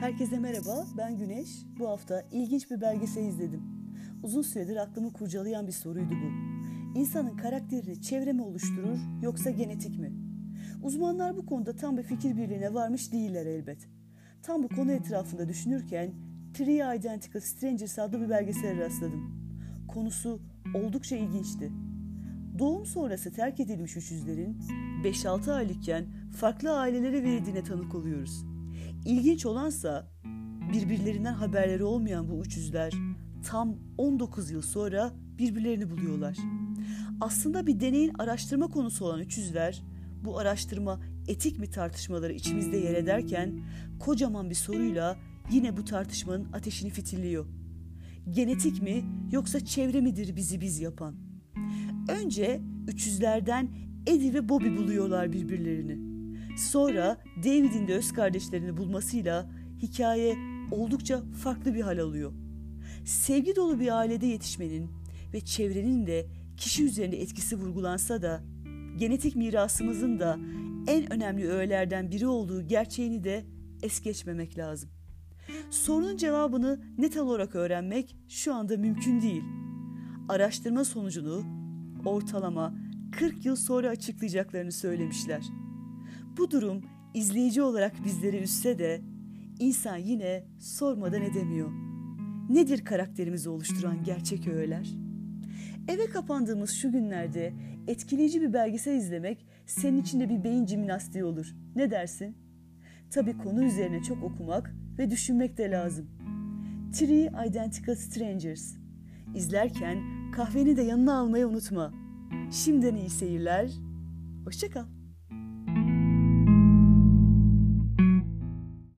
Herkese merhaba, ben Güneş. Bu hafta ilginç bir belgesel izledim. Uzun süredir aklımı kurcalayan bir soruydu bu. İnsanın karakterini çevre mi oluşturur yoksa genetik mi? Uzmanlar bu konuda tam bir fikir birliğine varmış değiller elbet. Tam bu konu etrafında düşünürken Three Identical Strangers adlı bir belgesele rastladım. Konusu oldukça ilginçti. Doğum sonrası terk edilmiş üçüzlerin 5-6 aylıkken farklı ailelere verildiğine tanık oluyoruz. İlginç olansa birbirlerinden haberleri olmayan bu üçüzler tam 19 yıl sonra birbirlerini buluyorlar. Aslında bir deneyin araştırma konusu olan üçüzler bu araştırma etik mi tartışmaları içimizde yer ederken kocaman bir soruyla yine bu tartışmanın ateşini fitilliyor. Genetik mi yoksa çevre midir bizi biz yapan? Önce üçüzlerden Eddie ve Bobby buluyorlar birbirlerini. Sonra David'in de öz kardeşlerini bulmasıyla hikaye oldukça farklı bir hal alıyor. Sevgi dolu bir ailede yetişmenin ve çevrenin de kişi üzerinde etkisi vurgulansa da genetik mirasımızın da en önemli öğelerden biri olduğu gerçeğini de es geçmemek lazım. Sorunun cevabını net olarak öğrenmek şu anda mümkün değil. Araştırma sonucunu ortalama 40 yıl sonra açıklayacaklarını söylemişler. Bu durum izleyici olarak bizleri üstse de insan yine sormadan edemiyor. Nedir karakterimizi oluşturan gerçek öğeler? Eve kapandığımız şu günlerde etkileyici bir belgesel izlemek senin için de bir beyin jimnastiği olur. Ne dersin? Tabi konu üzerine çok okumak ve düşünmek de lazım. Three Identical Strangers. İzlerken kahveni de yanına almayı unutma. Şimdiden iyi seyirler. Hoşçakal.